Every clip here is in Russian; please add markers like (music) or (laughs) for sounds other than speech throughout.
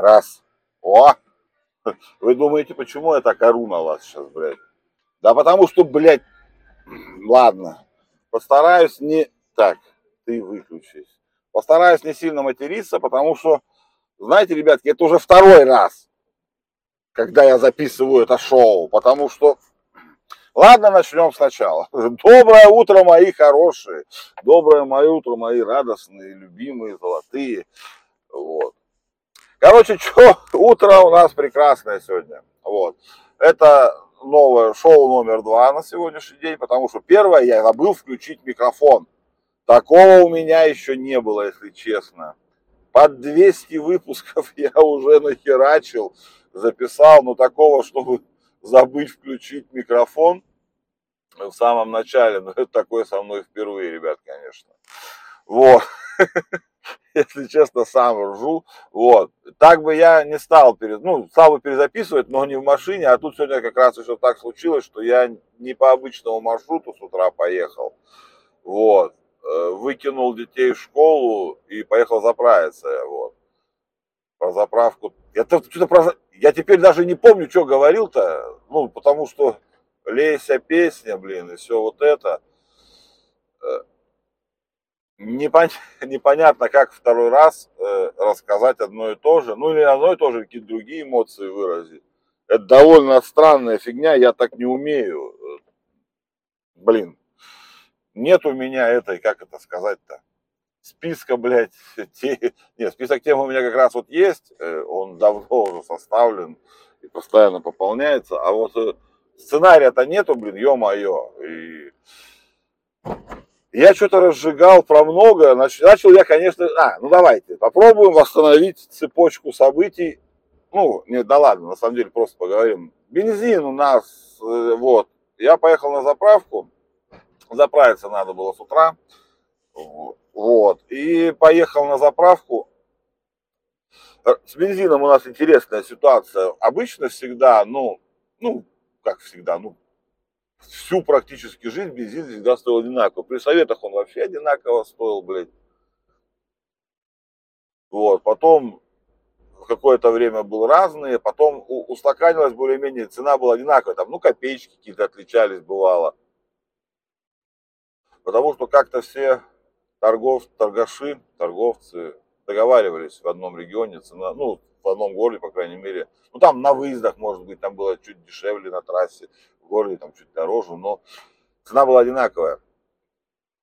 Раз. О! (laughs) Вы думаете, почему я так ору на вас сейчас, блядь? Да потому что, блядь, ладно. Постараюсь не... Так, ты выключись. Постараюсь не сильно материться, потому что, знаете, ребятки, это уже второй раз, когда я записываю это шоу, потому что Ладно, начнем сначала. (laughs) Доброе утро, мои хорошие. Доброе мое утро, мои радостные, любимые, золотые. Вот. Короче, (laughs) что, утро у нас прекрасное сегодня. Вот. Это новое шоу номер два на сегодняшний день, потому что первое, я забыл включить микрофон. Такого у меня еще не было, если честно. Под 200 выпусков (laughs) я уже нахерачил, записал, но такого, чтобы забыть включить микрофон в самом начале, но это такое со мной впервые, ребят, конечно. Вот. (laughs) (laughs) Если честно, сам ржу. Вот. Так бы я не стал, перед, ну, стал бы перезаписывать, но не в машине, а тут сегодня как раз еще так случилось, что я не по обычному маршруту с утра поехал. Вот. Э, выкинул детей в школу и поехал заправиться. Вот. Про заправку. Я, что-то про... я теперь даже не помню, что говорил-то. Ну, потому что Леся песня, блин, и все вот это. Э, непон... (laughs) Непонятно, как второй раз э, рассказать одно и то же. Ну или одно и то же, какие-то другие эмоции выразить. Это довольно странная фигня, я так не умею. Блин, нет у меня этой, как это сказать-то, списка, блядь, (laughs) те... нет, список тем у меня как раз вот есть, э, он давно уже составлен и постоянно пополняется, а вот э, сценария-то нету, блин, ё-моё. И я что-то разжигал про многое. Начал я, конечно, а, ну давайте, попробуем восстановить цепочку событий. Ну, не, да ладно, на самом деле просто поговорим. Бензин у нас, э, вот, я поехал на заправку, заправиться надо было с утра, вот, и поехал на заправку. С бензином у нас интересная ситуация. Обычно всегда, ну, ну, как всегда, ну, всю практически жизнь бензин всегда стоил одинаково. При советах он вообще одинаково стоил, блядь. Вот, потом какое-то время был разные, потом устаканилась более-менее, цена была одинаковая, там, ну, копеечки какие-то отличались, бывало. Потому что как-то все торгов, торгаши, торговцы договаривались в одном регионе, цена, ну, в одном городе, по крайней мере. Ну, там на выездах, может быть, там было чуть дешевле на трассе, городе там чуть дороже, но цена была одинаковая.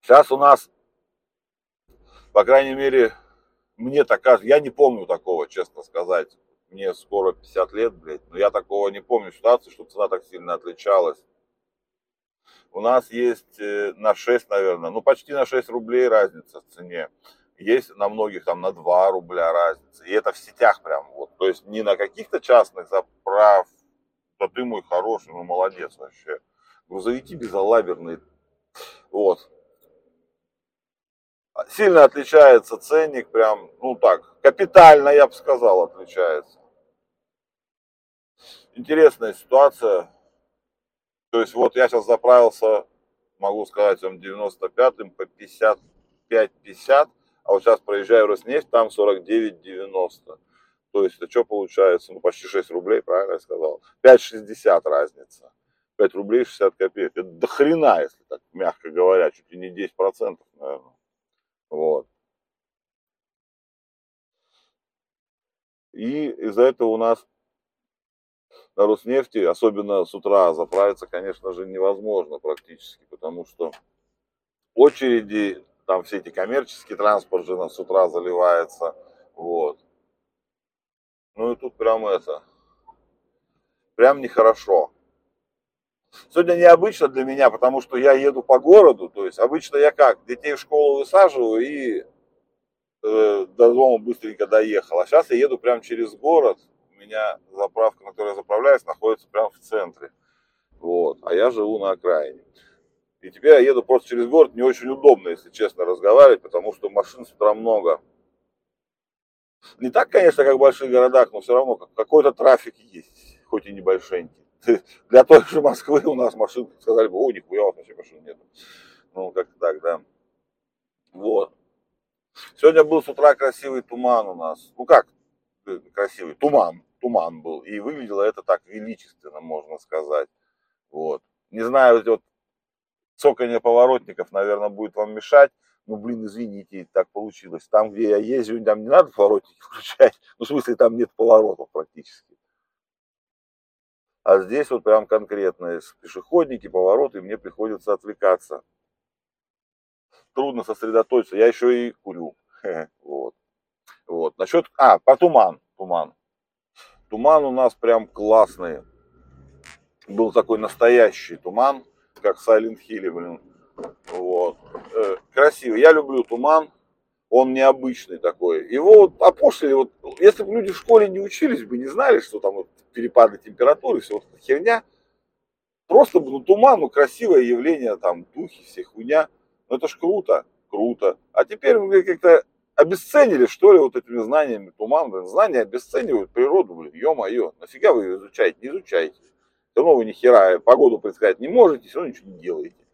Сейчас у нас, по крайней мере, мне так кажется, я не помню такого, честно сказать. Мне скоро 50 лет, блядь, но я такого не помню ситуации, что цена так сильно отличалась. У нас есть э, на 6, наверное, ну почти на 6 рублей разница в цене есть на многих там на 2 рубля разница. И это в сетях прям вот. То есть не на каких-то частных заправ. Да ты мой хороший, ну молодец вообще. Грузовики безалаберные. Вот. Сильно отличается ценник, прям, ну так, капитально, я бы сказал, отличается. Интересная ситуация. То есть вот я сейчас заправился, могу сказать, вам 95-м по 55-50 а вот сейчас проезжаю Роснефть, там 49,90. То есть это что получается? Ну, почти 6 рублей, правильно я сказал? 5,60 разница. 5 рублей 60 копеек. Это до хрена, если так мягко говоря, чуть ли не 10%, наверное. Вот. И из-за этого у нас на Роснефти, особенно с утра, заправиться, конечно же, невозможно практически, потому что очереди там все эти коммерческие транспорт же с утра заливается, вот. Ну и тут прям это, прям нехорошо. Сегодня необычно для меня, потому что я еду по городу, то есть обычно я как, детей в школу высаживаю и э, до дома быстренько доехал, а сейчас я еду прямо через город, у меня заправка, на которой я заправляюсь, находится прямо в центре, вот, а я живу на окраине. И теперь я еду просто через город, не очень удобно, если честно, разговаривать, потому что машин с утра много. Не так, конечно, как в больших городах, но все равно какой-то трафик есть, хоть и небольшенький. (laughs) Для той же Москвы у нас машин, сказали бы, о, нихуя, у вас вообще машин нет. Ну, как-то так, да. Вот. Сегодня был с утра красивый туман у нас. Ну как, э, красивый, туман, туман был. И выглядело это так величественно, можно сказать. Вот. Не знаю, вот цоканье поворотников, наверное, будет вам мешать. Ну, блин, извините, так получилось. Там, где я езжу, там не надо поворотники (laughs) включать. Ну, в смысле, там нет поворотов практически. А здесь вот прям конкретно пешеходники, повороты, мне приходится отвлекаться. Трудно сосредоточиться. Я еще и курю. (laughs) Вот. Вот. Насчет... А, про туман. Туман. Туман у нас прям классный. Был такой настоящий туман, как в Silent Hill, блин. Вот. Красивый. Я люблю туман. Он необычный такой. Его вот опошлили, вот, если бы люди в школе не учились бы, не знали, что там вот перепады температуры, все вот эта херня, просто ну, туман, ну, красивое явление, там, духи, все хуйня. Ну, это ж круто, круто. А теперь мы как-то обесценили, что ли, вот этими знаниями туман, блин, знания обесценивают природу, блин, ё-моё, нафига вы ее изучаете, не изучайте. Все равно вы ни хера погоду предсказать не можете, все равно ничего не делаете.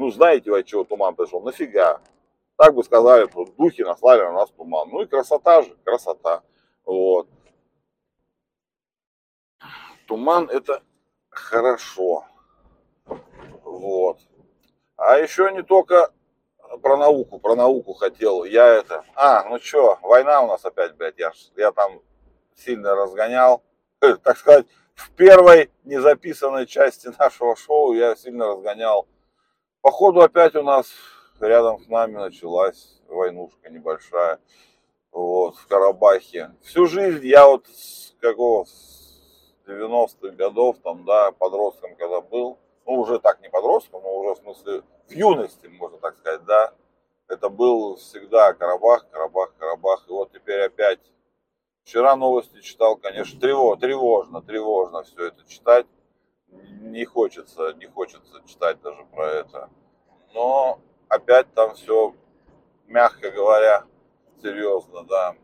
Ну, знаете, от чего туман пришел, нафига. Так бы сказали, духи наслали на нас туман. Ну и красота же, красота. Вот. Туман это хорошо. Вот. А еще не только про науку, про науку хотел. Я это... А, ну что, война у нас опять, блядь, я, я там сильно разгонял. (laughs) Так сказать, в первой незаписанной части нашего шоу я сильно разгонял. Походу опять у нас рядом с нами началась войнушка небольшая. Вот, в Карабахе. Всю жизнь я вот с какого, с 90-х годов, там, да, подростком когда был, ну, уже так не подростком, но уже в смысле в юности, можно так сказать, да, это был всегда Карабах, Карабах, Карабах, и вот теперь опять. Вчера новости читал, конечно, тревожно, тревожно, тревожно все это читать. Не хочется, не хочется читать даже про это. Но опять там все, мягко говоря, серьезно, да.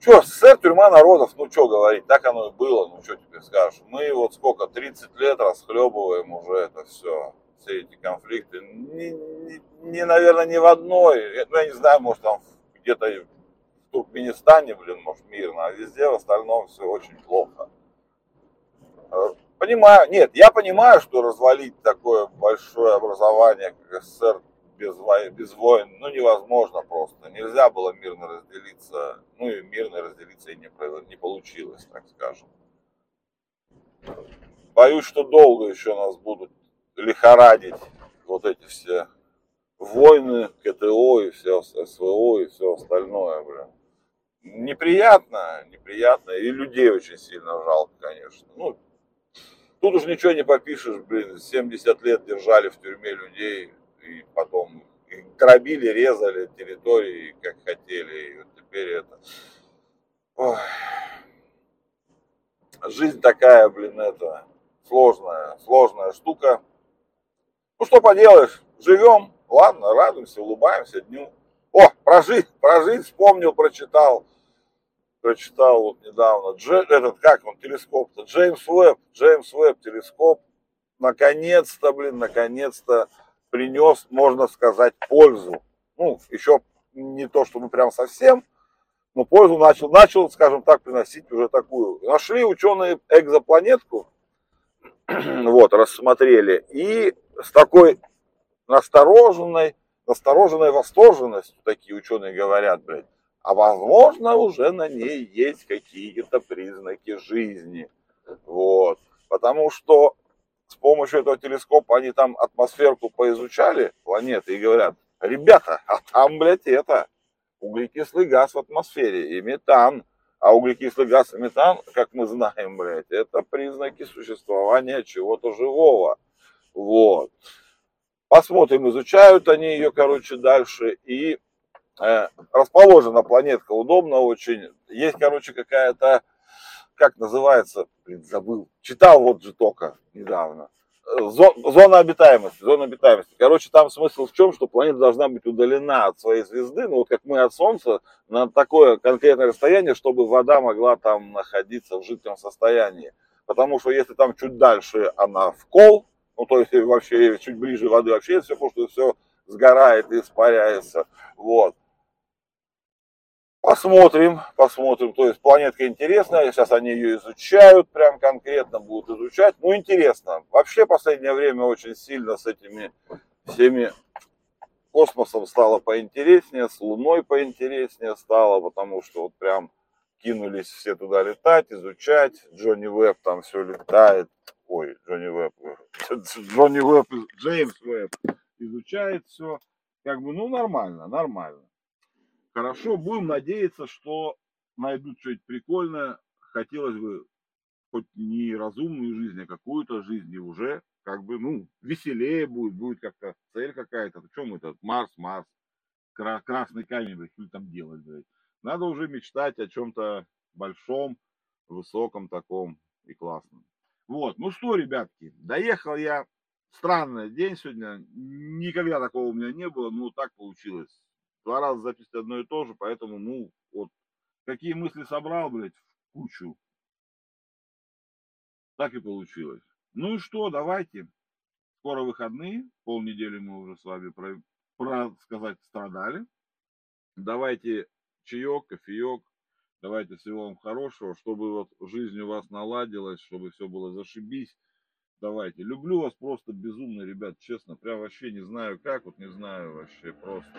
Что, СССР, тюрьма народов, ну что говорить, так оно и было, ну что теперь скажешь. Мы вот сколько, 30 лет расхлебываем уже это все, все эти конфликты. Не, не, не наверное, не в одной, ну я не знаю, может там где-то в Туркменистане, блин, может мирно, а везде в остальном все очень плохо. Понимаю, нет, я понимаю, что развалить такое большое образование, как СССР, без, войн, без войн, ну, невозможно просто. Нельзя было мирно разделиться, ну, и мирно разделиться и не, не получилось, так скажем. Боюсь, что долго еще нас будут лихорадить вот эти все войны, КТО и все СВО и все остальное, блин. Неприятно, неприятно, и людей очень сильно жалко, конечно. Ну, тут уж ничего не попишешь, блин, 70 лет держали в тюрьме людей, и потом грабили, резали территории, как хотели. И вот теперь это... Ой. Жизнь такая, блин, это сложная, сложная штука. Ну что поделаешь, живем, ладно, радуемся, улыбаемся дню. О, прожить, прожить, вспомнил, прочитал. Прочитал вот недавно, Дж, этот, как он, телескоп-то, Джеймс Уэбб, Джеймс Уэбб телескоп, наконец-то, блин, наконец-то принес, можно сказать, пользу. Ну, еще не то, чтобы прям совсем, но пользу начал, начал, скажем так, приносить уже такую. Нашли ученые экзопланетку, (clears throat) вот, рассмотрели, и с такой настороженной, настороженной восторженностью, такие ученые говорят, блядь, а возможно уже на ней есть какие-то признаки жизни. Вот. Потому что с помощью этого телескопа они там атмосферку поизучали, планеты, и говорят, ребята, а там, блядь, это, углекислый газ в атмосфере и метан. А углекислый газ и метан, как мы знаем, блядь, это признаки существования чего-то живого. Вот. Посмотрим, изучают они ее, короче, дальше. И расположена планетка удобно очень. Есть, короче, какая-то как называется, блин, забыл, читал вот же только недавно. Зона обитаемости, зона обитаемости. Короче, там смысл в чем, что планета должна быть удалена от своей звезды, ну вот как мы от Солнца, на такое конкретное расстояние, чтобы вода могла там находиться в жидком состоянии. Потому что если там чуть дальше она в кол, ну то есть вообще чуть ближе воды вообще все, потому что все сгорает и испаряется. Вот. Посмотрим, посмотрим. То есть планетка интересная, сейчас они ее изучают, прям конкретно будут изучать. Ну, интересно. Вообще, последнее время очень сильно с этими всеми космосом стало поинтереснее, с Луной поинтереснее стало, потому что вот прям кинулись все туда летать, изучать. Джонни Веб там все летает. Ой, Джонни Веб. (laughs) Джонни Веб, Джеймс Веб изучает все. Как бы, ну, нормально, нормально. Хорошо, будем надеяться, что найдут что-нибудь прикольное. Хотелось бы хоть не разумную жизнь, а какую-то жизнь, и уже как бы, ну, веселее будет, будет как-то цель какая-то. Чем это? Марс, Марс, красный камень, блядь, что там делать, блядь. Надо уже мечтать о чем-то большом, высоком таком и классном. Вот, ну что, ребятки, доехал я. Странный день сегодня. Никогда такого у меня не было, но так получилось два раза записать одно и то же, поэтому, ну, вот, какие мысли собрал, блядь, в кучу, так и получилось. Ну и что, давайте, скоро выходные, полнедели мы уже с вами, про, про сказать, страдали. Давайте чаек, кофеек, давайте всего вам хорошего, чтобы вот жизнь у вас наладилась, чтобы все было зашибись. Давайте. Люблю вас просто безумно, ребят, честно. Прям вообще не знаю как, вот не знаю вообще просто.